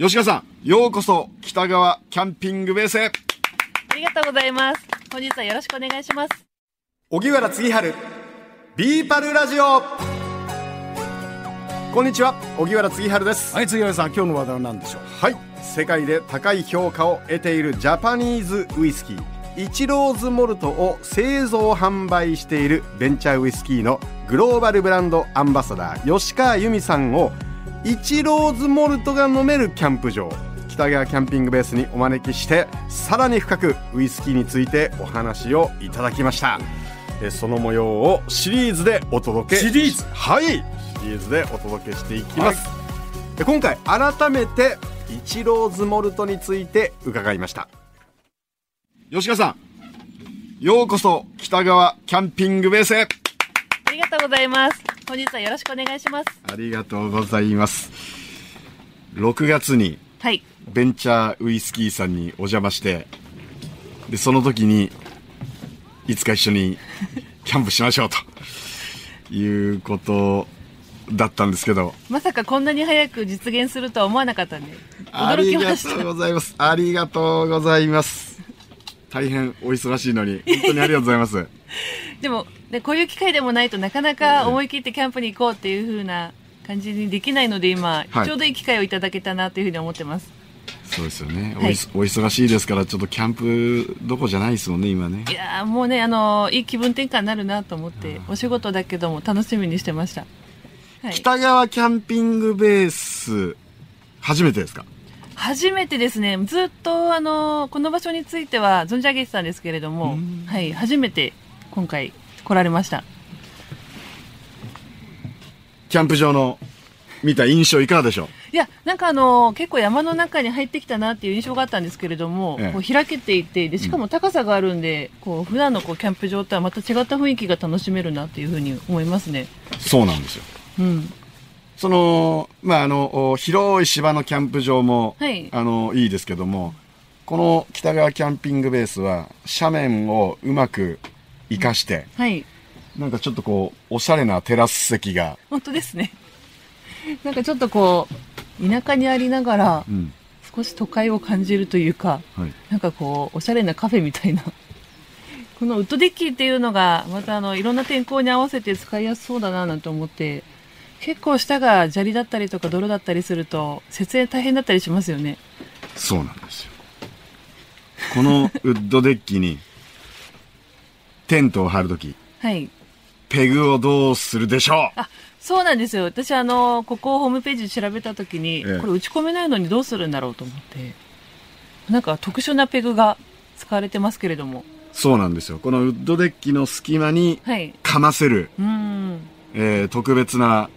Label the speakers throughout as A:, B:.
A: 吉川さん、ようこそ北川キャンピングベースへ。
B: ありがとうございます。本日はよろしくお願いします。
A: 荻原次春、ビーパルラジオ。こんにちは、荻原次春です。
C: はい、杉原さん、今日の話題は何でしょう？
A: はい、世界で高い評価を得ているジャパニーズウイスキー。イチローズモルトを製造販売しているベンチャーウイスキーのグローバルブランドアンバサダー吉川由美さんをイチローズモルトが飲めるキャンプ場。北川キャンピングベースにお招きしてさらに深くウイスキーについてお話をいただきました。えその模様をシリーズでお届け
C: シリーズ？
A: はい。シリーズでお届けしていきます、で今回改めてイチローズモルトについて伺いました。吉川さんようこそ北川キャンピングベースへ。
B: ありがとうございます。本日はよろしくお願いします。
A: ありがとうございます6月に
B: はい。
A: ベンチャーウイスキーさんにお邪魔してでその時にいつか一緒にキャンプしましょうということだったんですけど
B: まさかこんなに早く実現するとは思わなかったんで、
A: あ
B: 驚き
A: りが
B: ました。
A: とうございますありがとうございます大変お忙しいのに本当にありがとうございます
B: でも、ね、こういう機会でもないとなかなか思い切ってキャンプに行こうっていう風な感じにできないので今、
A: はい。
B: ちょうどいい機会をいただけたなというふうに思ってます。
A: そうですよね、
B: はい。
A: お忙しいですからちょっとキャンプどこじゃないですもんね今ね。
B: いやーもうね、あのーいい気分転換になるなと思って、お仕事だけども楽しみにしてました。はい。
A: 北川キャンピングベース初めてですか？
B: 初めてですね、ずっとあの、この場所については存じ上げてたんですけれども
A: うん、
B: はい、初めて今回来られました。
A: キャンプ場の見た印象いかがでしょう？
B: いや、なんかあの、結構山の中に入ってきたなっていう印象があったんですけれども、
A: ええ
B: こう開けていて、で、しかも高さがあるんで、こう、普段のこう、キャンプ場とはまた違った雰囲気が楽しめるなっていうふうに思いますね。
A: そうなんですよ
B: うん。
A: そのまああのお広い芝のキャンプ場も、
B: はい
A: あのいいですけどもこの北川キャンピングベースは斜面をうまく生かして、
B: はい。
A: なんかちょっとこうおしゃれなテラス席が、
B: 本当ですね。なんかちょっとこう、田舎にありながら、
A: うん
B: 少し都会を感じるというか、
A: はい、
B: なんかこう、おしゃれなカフェみたいな。このウッドデッキっていうのが、またあの、いろんな天候に合わせて使いやすそうだななんて思って、結構下が砂利だったりとか泥だったりすると、設営大変だったりしますよね。
A: そうなんですよこのウッドデッキにテントを張るとき
B: はい。
A: ペグをどうするでしょう？
B: あ、そうなんですよ。私あの、ここをホームページで調べたときに、
A: ええ
B: これ打ち込めないのにどうするんだろうと思って、なんか特殊なペグが使われてますけれども。
A: そうなんですよこのウッドデッキの隙間に
B: はい。
A: かませる
B: うーん。
A: えー特別な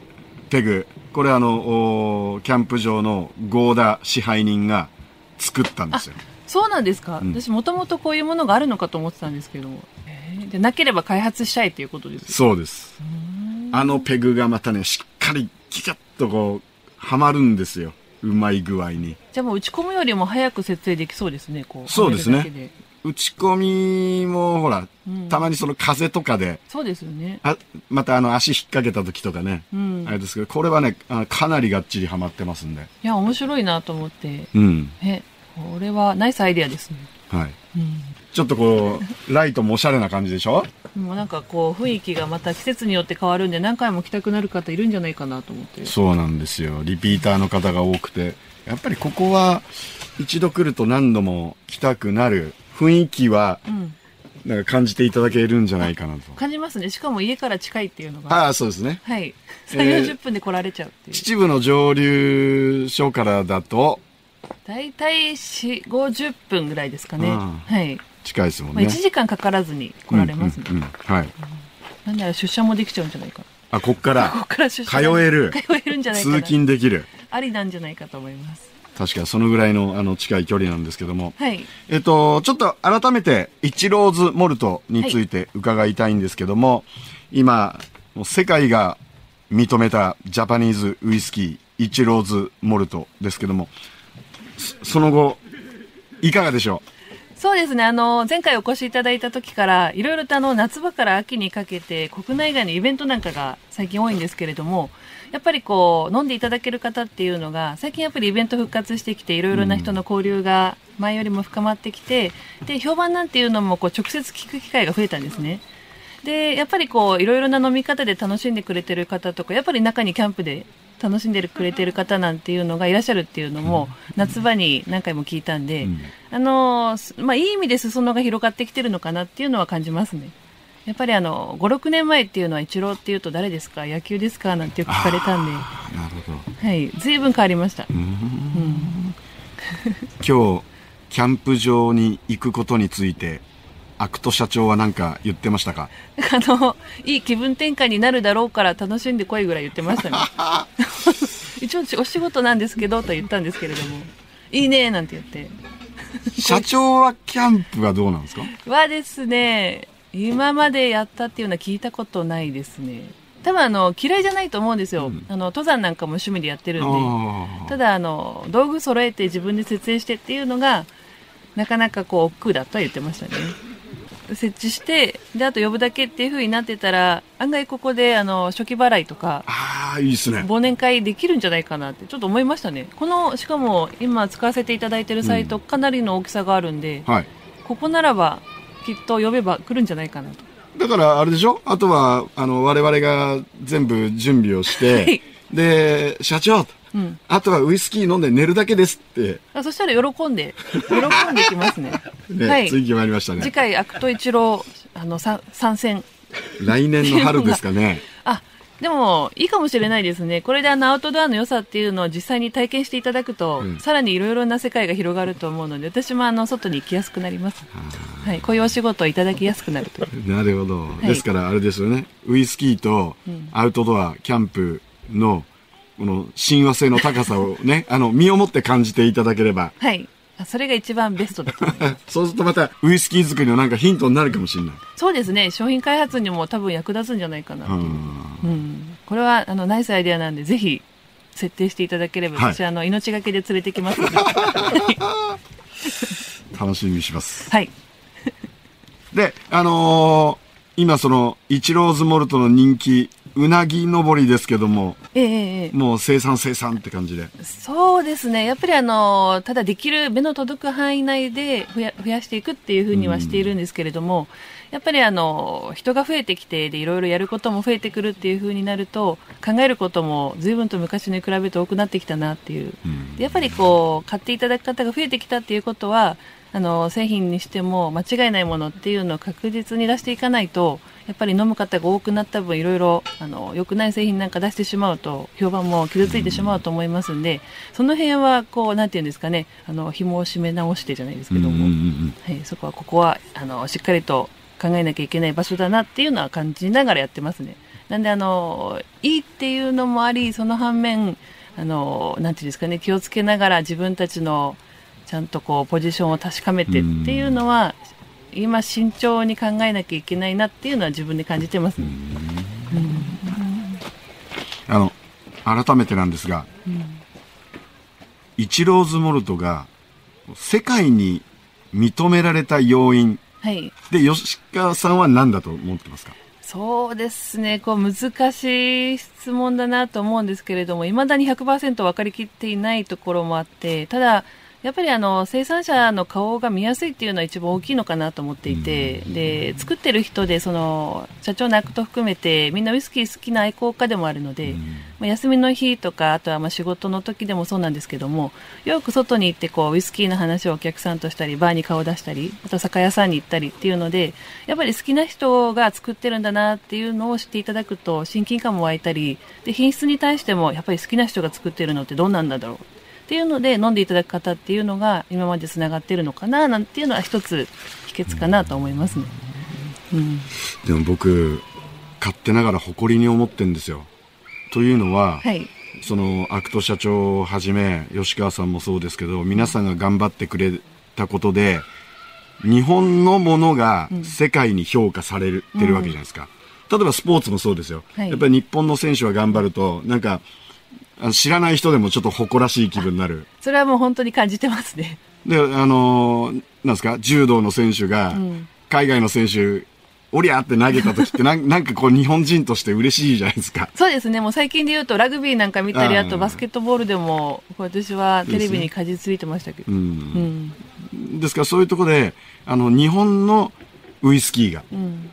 A: ペグこれあのキャンプ場の合田支配人が作ったんですよ
B: そうなんですか、
A: うん
B: 私もともとこういうものがあるのかと思ってたんですけども。えーでなければ開発したいということです。
A: そうですあのペグがまたねしっかりギュッとこうはまるんですようまい具合に
B: じゃあもう打ち込むよりも早く設営できそうですね、こう。
A: そうですね打ち込みもほら
B: うん
A: たまにその風とかで
B: そうですよね。
A: あまたあの足引っ掛けた時とかね、
B: うん。い
A: あれですけどこれはねあかなりがっちりはまってますんで
B: や、面白いなと思って。
A: うん
B: え、これはナイスアイデアですね。
A: はい
B: うん。
A: ちょっとこうライトもおしゃれな感じでしょ？
B: もうなんかこう雰囲気がまた季節によって変わるんで何回も来たくなる方いるんじゃないかなと思って。
A: そうなんですよ。リピーターの方が多くて。やっぱりここは一度来ると何度も来たくなる雰囲気は
B: うん。
A: なんか感じていただけるんじゃないかなと。
B: 感じますね。しかも家から近いっていうのが。
A: ああ、そうですね。
B: はい。
A: え
B: 3、
A: ー
B: 40分で来られちゃうっていう。
A: 秩父の上流所からだと
B: 大体4、50分ぐらいですかね。
A: うん
B: はい。
A: 近いですもん
B: まあ、1
A: ね。
B: 時間かからずに来られますね。
A: うんうんうんはい。
B: なんなら出社もできちゃうんじゃないかな。
A: あ、こっか
B: こ
A: ら
B: こから出社
A: 通える
B: 通えるんじゃないかな。
A: 通勤できる。
B: ありなんじゃないかと思います。
A: 確かにそのぐらいのあの近い距離なんですけども。
B: はい。
A: えっと、ちょっと改めて、イチローズモルトについて伺いたいんですけども、今、もう世界が認めたジャパニーズウイスキー、イチローズモルトですけども、そその後、いかがでしょう？
B: そうですね。あの、前回お越しいただいた時から、いろいろとあの、夏場から秋にかけて、国内外のイベントなんかが最近多いんですけれども、やっぱりこう、飲んでいただける方っていうのが、最近やっぱりイベント復活してきて、いろいろな人の交流が前よりも深まってきて、で、評判なんていうのもこう、直接聞く機会が増えたんですね。で、やっぱりこう、いろいろな飲み方で楽しんでくれてる方とか、やっぱり中にキャンプで楽しんでくれてる方なんていうのがいらっしゃるっていうのも、夏場に何回も聞いたんで、
A: うん。
B: あの、すまあ、いい意味で裾野が広がってきてるのかなっていうのは感じますね。やっぱりあの、5、6年前っていうのは、イチローっていうと誰ですか？野球ですか？なんてよく聞かれたんで、
A: なるほど。
B: はい、随分変わりました。
A: 今日、キャンプ場に行くことについて、肥土社長は何か言ってましたか？
B: あの、いい気分転換になるだろうから楽しんでこいぐらい言ってましたね。一応お仕事なんですけどとは言ったんですけれども、いいねなんて言って。
A: 社長はキャンプはどうなんですか？
B: はですね、今までやったっていうのは聞いたことないですね。多分あの、嫌いじゃないと思うんですよ。あの、登山なんかも趣味でやってるんで。
A: あ
B: ただあの、道具揃えて自分で設営してっていうのが、なかなかこう、億劫だとは言ってましたね。設置して、で、あと呼ぶだけっていう風になってたら、案外ここであの、初期払いとか、
A: あー、いいですね。
B: 忘年会できるんじゃないかなってちょっと思いましたね。この、しかも今使わせていただいてるサイト、かなりの大きさがあるんで、
A: はい。
B: ここならば、きっと呼べば来るんじゃないかなと。
A: だから、あれでしょ？あとは、あの、我々が全部準備をし
B: はい
A: て、で、社長、
B: うん。
A: あとはウイスキー飲んで寝るだけですって、
B: あそしたら喜んで、喜んできますね。
A: ね、
B: はい。
A: 次決まりました
B: 次
A: ね。
B: 回、肥土伊知郎、あの、さ参戦。
A: 来年の春ですかね。
B: あ、でも、いいかもしれないですね。これであの、アウトドアの良さっていうのを実際に体験していただくと、
A: うん
B: さらにいろいろな世界が広がると思うので、私もあの、外に行きやすくなります。はい。こういうお仕事をいただきやすくなると。
A: なるほど。
B: い
A: ですから、あれですよね。ウイスキーと
B: うん
A: アウトドア、キャンプの、この親和性の高さをね、あの、身をもって感じていただければ、
B: はい。あそれが一番ベストだと。
A: そうするとまたウイスキー作りのなんかヒントになるかもしれない。
B: そうですね。商品開発にも多分役立つんじゃないかなう。
A: うん
B: うん。これは、あの、ナイスアイデアなんで、ぜひ、設定していただければ、
A: はい
B: 私、あの、命がけで連れてきますので。
A: 楽しみにします。
B: はい。
A: で、あのー今その、イチローズモルトの人気、うなぎ登りですけども、
B: ええ
A: もう生産生産って感じで。
B: えそうですね。やっぱりあの、ただできる目の届く範囲内で増や増やしていくっていうふうにはしているんですけれども、やっぱりあの、人が増えてきて、で、いろいろやることも増えてくるっていうふうになると、考えることも随分と昔に比べて多くなってきたなっていう。でやっぱりこう、買っていただく方が増えてきたっていうことは、あの、製品にしても間違いないものっていうのを確実に出していかないと、やっぱり飲む方が多くなった分、いろいろ、あの、良くない製品なんか出してしまうと、評判も傷ついてしまうと思いますんで、その辺は、こう、なんていうんですかね、あの、紐を締め直してじゃないですけども、
A: うんうんうん
B: はい、そこは、ここは、あの、しっかりと考えなきゃいけない場所だなっていうのは感じながらやってますね。なんで、あの、いいっていうのもあり、その反面、あの、なんていうんですかね、気をつけながら自分たちの、ちゃんとこう、ポジションを確かめてっていうのは、今慎重に考えなきゃいけないなっていうのは自分で感じてます。ね。
A: あの、改めてなんですが、イチローズモルトが世界に認められた要因。
B: はい。
A: で、吉川さんは何だと思ってますか？
B: そうですね、こう難しい質問だなと思うんですけれども、未だに100%分かりきっていないところもあって、ただ、やっぱりあの生産者の顔が見やすいっていうのは一番大きいのかなと思っていて、で作ってる人でその社長の肥土含めてみんなウイスキー好きな愛好家でもあるので、まあ、休みの日とかあとはまあ仕事の時でもそうなんですけどもよく外に行ってこうウイスキーの話をお客さんとしたりバーに顔を出したりあと酒屋さんに行ったりっていうのでやっぱり好きな人が作ってるんだなっていうのを知っていただくと親近感も湧いたりで品質に対してもやっぱり好きな人が作ってるのってどうなんだろうっていうので飲んでいただく方っていうのが今までつながってるのかななんていうのは一つ秘訣かなと思いますね。うん、
A: でも僕、勝手ながら誇りに思ってんですよ。というのは、
B: はい。
A: その肥土社長をはじめ吉川さんもそうですけど皆さんが頑張ってくれたことで日本のものが世界に評価されてるわけじゃないですか、例えばスポーツもそうですよ、
B: はい
A: やっぱり日本の選手は頑張るとなんか知らない人でもちょっと誇らしい気分になる。
B: それはもう本当に感じてますね。
A: で、あのーなんですか、柔道の選手が
B: ん、
A: 海外の選手、おりゃーって投げた時ってなん、なんかこう日本人として嬉しいじゃないですか。
B: そうですね。もう最近で言うとラグビーなんか見たり、
A: うん
B: あとバスケットボールでも、私はテレビにかじついてましたけど。
A: う。
B: うんん。
A: ですからそういうところで、あの、日本のウイスキーが
B: うん。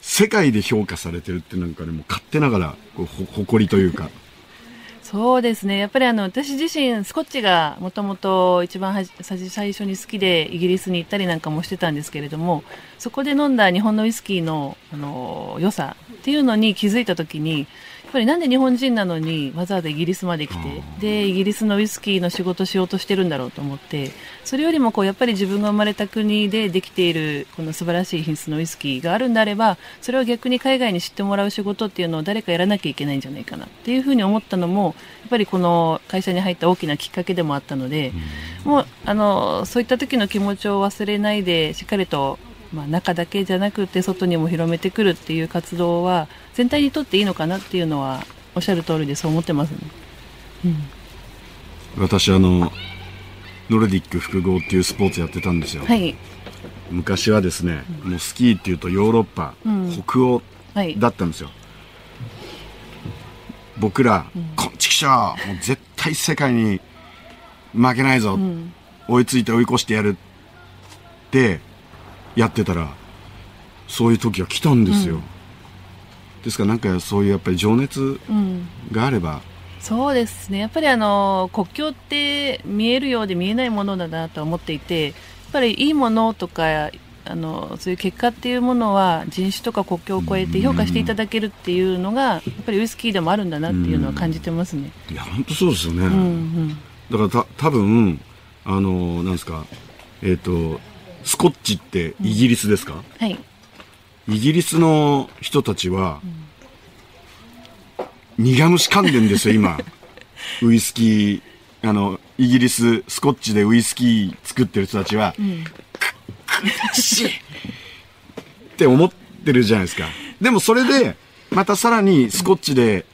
A: 世界で評価されてるってなんかね、もう勝手ながら、こう、ほ誇りというか。
B: そうですね。やっぱりあの、私自身、スコッチがもともと一番はじ最初に好きでイギリスに行ったりなんかもしてたんですけれども、そこで飲んだ日本のウイスキーの、あの、良さっていうのに気づいたときに、ぱりなんで日本人なのにわざわざイギリスまで来て、で、イギリスのウイスキーの仕事しようとしてるんだろうと思って、それよりもこう、やっぱり自分が生まれた国でできている、この素晴らしい品質のウイスキーがあるんであれば、それを逆に海外に知ってもらう仕事っていうのを誰かやらなきゃいけないんじゃないかなっていうふうに思ったのも、やっぱりこの会社に入った大きなきっかけでもあったので、もう、あの、そういった時の気持ちを忘れないで、しっかりと、まあ、中だけじゃなくて外にも広めてくるっていう活動は全体にとっていいのかなっていうのはおっしゃる通りでそう思ってますね。
A: 私あの、ノルディック複合っていうスポーツやってたんですよ。
B: はい。
A: 昔はですね、もうスキーっていうとヨーロッパ、
B: うん
A: 北欧
B: はい。
A: だったんですよ。僕ら、こんちきしょうもう絶対世界に負けないぞ、
B: うん。
A: 追いついて追い越してやるってやってたら、そういう時が来たんですよ。ですか？らなんかそういうやっぱり情熱
B: うん。
A: があれば、
B: そうですね。やっぱりあの、国境って見えるようで見えないものだなと思っていて、やっぱりいいものとか、あの、そういう結果っていうものは人種とか国境を越えて評価していただけるっていうのが、やっぱりウイスキーでもあるんだなっていうのは感じてますね。
A: いや、本当そうですよね。
B: うん、うん。
A: だからた多分あのなんですかえっ、とスコッチってイギリスですか、
B: はい。
A: イギリスの人たちは、苦虫噛んでんですよ今 ウイスキーあのイギリススコッチでウイスキー作ってる人たちは、
B: うん。
A: しって思ってるじゃないですかでもそれでまたさらにスコッチで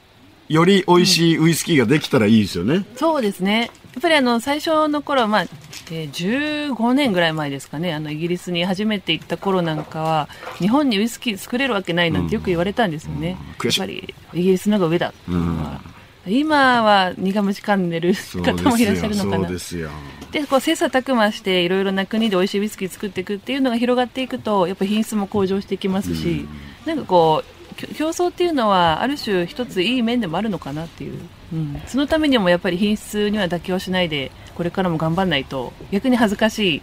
A: より美味しいウイスキーができたらいいですよね、
B: そうですね。やっぱりあの、最初の頃、まあ、えー15年ぐらい前ですかね、あの、イギリスに初めて行った頃なんかは、日本にウイスキー作れるわけないなんてよく言われたんですよね。
A: うん悔しい
B: やっぱり、イギリスの方が上だっていうのは。今は苦虫噛んでる方もいらっしゃるのかな。
A: ですよ
B: で、こう、切磋琢磨して、いろいろな国で美味しいウイスキー作っていくっていうのが広がっていくと、やっぱ品質も向上していきますし、なんかこう、競争っていうのは、ある種一ついい面でもあるのかなっていう。うん。そのためにもやっぱり品質には妥協しないで、これからも頑張んないと、逆に恥ずかしい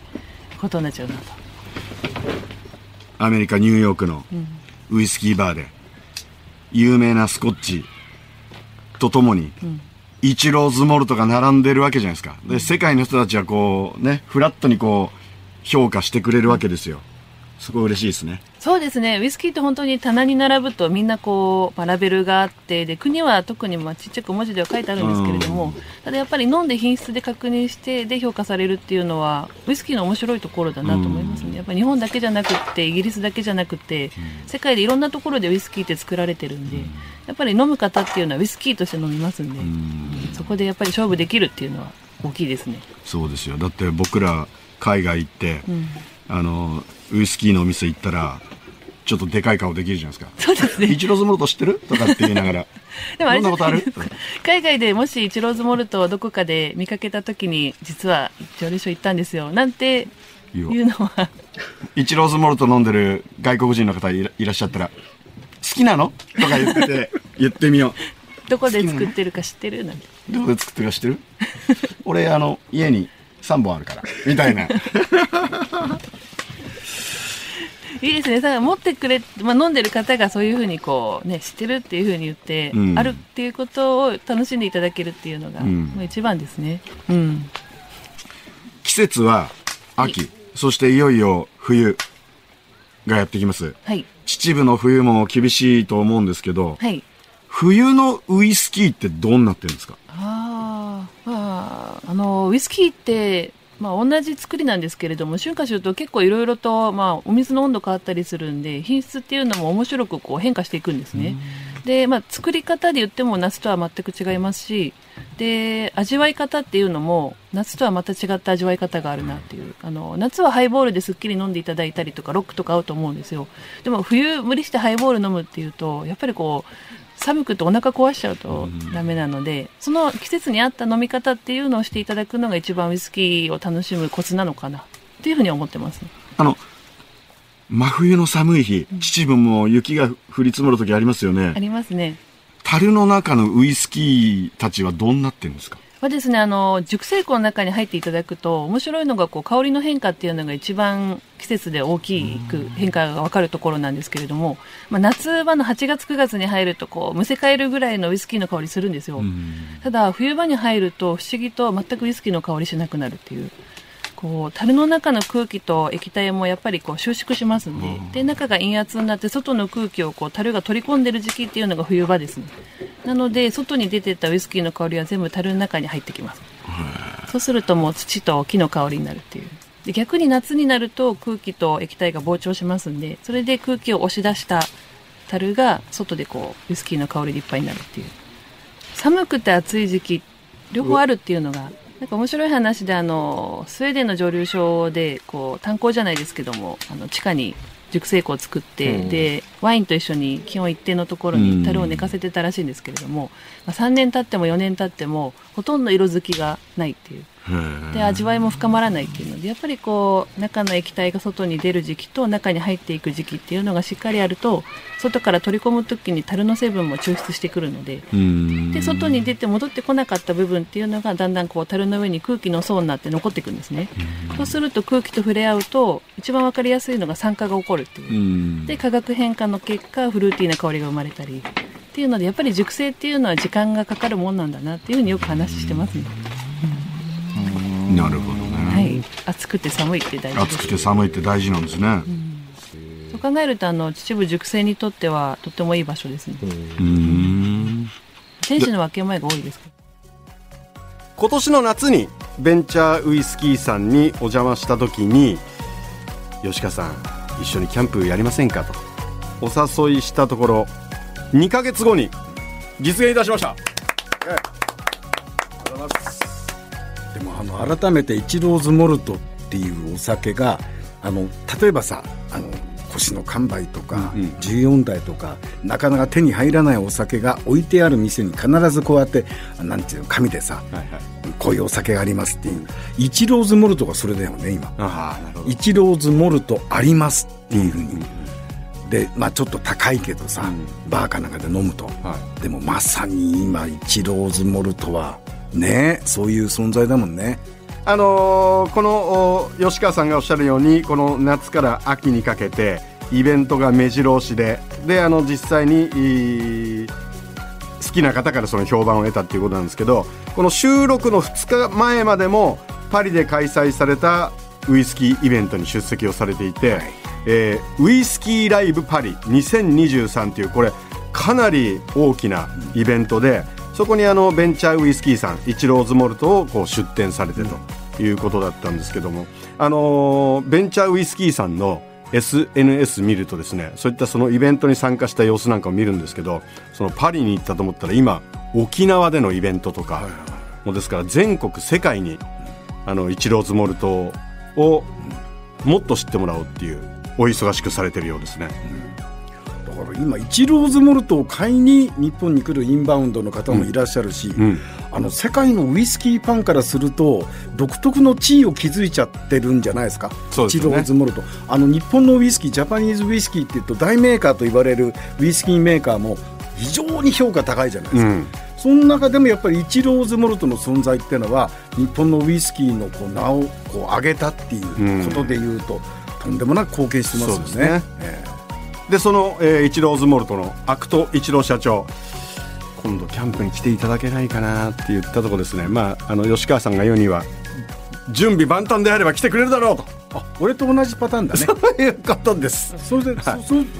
B: ことになっちゃうなと。
A: アメリカニューヨークの
B: うん。
A: ウイスキーバーで有名なスコッチとともに
B: うん。
A: イチローズモルトが並んでるわけじゃないですかで世界の人たちはこうねフラットにこう評価してくれるわけですよすごい嬉しいですね
B: そうですね。ウイスキーって本当に棚に並ぶとみんなこう、まあ、ラベルがあって、で、国は特にまあちっちゃく文字では書いてあるんですけれども、ただやっぱり飲んで品質で確認して、で評価されるっていうのは、ウイスキーの面白いところだなと思いますね。やっぱり日本だけじゃなくって、イギリスだけじゃなくて、世界でいろんなところでウイスキーって作られてるんで、やっぱり飲む方っていうのはウイスキーとして飲みますんで、そこでやっぱり勝負できるっていうのは大きいですね。
A: そうですよだって僕ら海外行って、
B: うん。
A: あのウイスキーのお店行ったらちょっとでかい顔できるじゃないですか
B: そうですね。
A: イチローズモルト知ってる？とかって言いながら
B: でもあれ
A: どんなことある？
B: 海外でもしイチローズモルトをどこかで見かけたときに、実は調理所行ったんですよ。なんて
A: い
B: うのは、
A: イチローズモルト飲んでる外国人の方いらっしゃったら、好きなの？とか言って、言ってみよ
B: どこで作ってるか知ってる？なんて。
A: う。どこで作ってるか知ってる？俺、あの、家に3本あるから。みたいな。
B: いいですね。だから持ってくれ、まあ、飲んでる方がそういうふうにこう、ね、知ってるっていうふうに言って、
A: うん
B: あるっていうことを楽しんでいただけるっていうのが、
A: うん
B: もう一番ですね。うん。
A: 季節は秋、そしていよいよ冬がやってきます。
B: はい。
A: 秩父の冬も厳しいと思うんですけど、
B: はい。
A: 冬のウイスキーってどうなってるんですか？
B: ああ、あの、ウイスキーって、まあ、同じ作りなんですけれども、春夏秋冬結構いろいろと、まあ、お水の温度変わったりするんで、品質っていうのも面白くこう変化していくんですね。で、まあ、作り方で言っても夏とは全く違いますし、で、味わい方っていうのも、夏とはまた違った味わい方があるなっていう。あの、夏はハイボールですっきり飲んでいただいたりとか、ロックとか合うと思うんですよ。でも、冬無理してハイボール飲むっていうと、やっぱりこう、寒くてお腹壊しちゃうとダメなので、その季節に合った飲み方っていうのをしていただくのが一番ウイスキーを楽しむコツなのかなっていうふうに思ってますね。
A: あの、真冬の寒い日、秩父も雪が降り積もる時ありますよね
B: あ。りますね。
A: 樽の中のウイスキーたちはどうなってるんですか？
B: はですね、あの、熟成庫の中に入っていただくと、面白いのが、こう、香りの変化っていうのが一番季節で大きく変化がわかるところなんですけれども、まあ、夏場の8月9月に入ると、こう、むせ返るぐらいのウイスキーの香りするんですよ。ただ、冬場に入ると、不思議と全くウイスキーの香りしなくなるっていう。こう、樽の中の空気と液体もやっぱりこう収縮しますんで、で、中が陰圧になって外の空気をこう、樽が取り込んでる時期っていうのが冬場ですね。なので、外に出てったウイスキーの香りは全部樽の中に入ってきます。そうするともう土と木の香りになるっていう。で逆に夏になると空気と液体が膨張しますんで、それで空気を押し出した樽が外でこう、ウイスキーの香りでいっぱいになるっていう。寒くて暑い時期、両方あるっていうのが、なんか面白い話であの、スウェーデンの蒸留所で、こう、炭鉱じゃないですけども、あの、地下に熟成庫を作って、で、ワインと一緒に気温一定のところに樽を寝かせてたらしいんですけれども、まあ、3年経っても4年経っても、ほとんど色づきがないっていう。で、味わいも深まらないっていうので、やっぱりこう、中の液体が外に出る時期と中に入っていく時期っていうのがしっかりあると、外から取り込む時に樽の成分も抽出してくるので、で、外に出て戻ってこなかった部分っていうのがだんだんこう樽の上に空気の層になって残っていくんですね。そうすると空気と触れ合うと、一番わかりやすいのが酸化が起こるっていう。で、化学変化の結果、フルーティーな香りが生まれたり、っていうので、やっぱり熟成っていうのは時間がかかるもんなんだなっていうふうによく話してますね。
A: なるほどね。
B: はい。暑くて寒いって大事。
A: 暑くて寒いって大事なんですね。
B: そう考えると、あの、秩父熟成にとってはとってもいい場所ですね。
A: うん。
B: 天使の分け前が多いですけど。
D: 今年の夏にベンチャーウイスキーさんにお邪魔した時に吉川さん一緒にキャンプやりませんかとお誘いしたところ2ヶ月後に実現いたしました
C: 改めてイチローズモルトっていうお酒があの例えばさあの星の完売とか、
D: うんうん。
C: 14代とかなかなか手に入らないお酒が置いてある店に必ずこうやってなんていうの紙でさ、
D: はいはい。
C: こういうお酒がありますっていう。イチローズモルトがそれだよね今。
D: ああなるほど。
C: イチローズモルトありますっていうふうに、でまあちょっと高いけどさ、バーかなんかで飲むと、
D: は
C: でもまさに今イチローズモルトはねそういう存在だもんね。
D: あのーこのお吉川さんがおっしゃるようにこの夏から秋にかけてイベントが目白押しでであの実際に好きな方からその評判を得たっていうことなんですけどこの収録の2日前までもパリで開催されたウイスキーイベントに出席をされていて、えーウイスキーライブパリ2023というこれかなり大きなイベントでそこにあのベンチャーウイスキーさんイチローズモルトをこう出展されてということだったんですけども、あのーベンチャーウイスキーさんの SNS 見るとですねそういったそのイベントに参加した様子なんかを見るんですけどそのパリに行ったと思ったら今沖縄でのイベントとか、もうですから全国世界にあのイチローズモルトをもっと知ってもらおうっていうお忙しくされてるようですね。
C: だから今イチローズモルトを買いに日本に来るインバウンドの方もいらっしゃるし、
D: ん。
C: あの世界のウイスキーファンからすると独特の地位を築いちゃってるんじゃないですか？
D: そうですよね。
C: イチローズモルト。あの日本のウイスキージャパニーズウイスキーっていうと大メーカーと言われるウイスキーメーカーも非常に評価高いじゃないですか、
D: うん。
C: その中でもやっぱりイチローズモルトの存在っていうのは日本のウイスキーのこう名をこう上げたっていうことでいうと、とんでもなく貢献してますよね。
D: ね。
C: ええ
D: でその、えーイチローズモルトの肥土伊知郎社長。今度キャンプに来ていただけないかなって言ったところですね。まああの吉川さんが言うには準備万端であれば来てくれるだろうと。
C: あ俺と同じパターンだね。
D: そういうことです。
C: それで、そ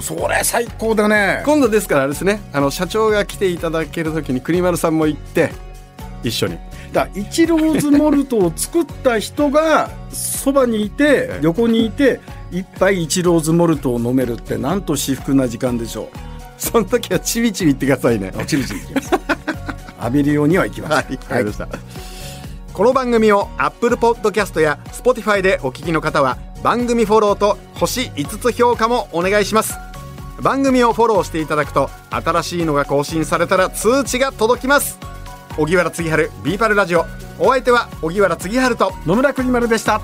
C: そそれ最高だね。
D: 今度ですからあれですねあの社長が来ていただける時に国丸さんも行って一緒に。
C: だイチローズモルトを作った人がそばにいて 横にいて一杯イチローズモルトを飲めるってなんと至福な時間でしょ
D: その時はちびちび言ってくださいね
C: あちびちびいきます 浴びるようにはいきます
D: はい、した。この番組を Apple Podcast や Spotify でお聞きの方は番組フォローと星5つ評価もお願いします。番組をフォローしていただくと新しいのが更新されたら通知が届きます。荻原次春ビーパルラジオお相手は荻原次春と
C: 野村国丸でした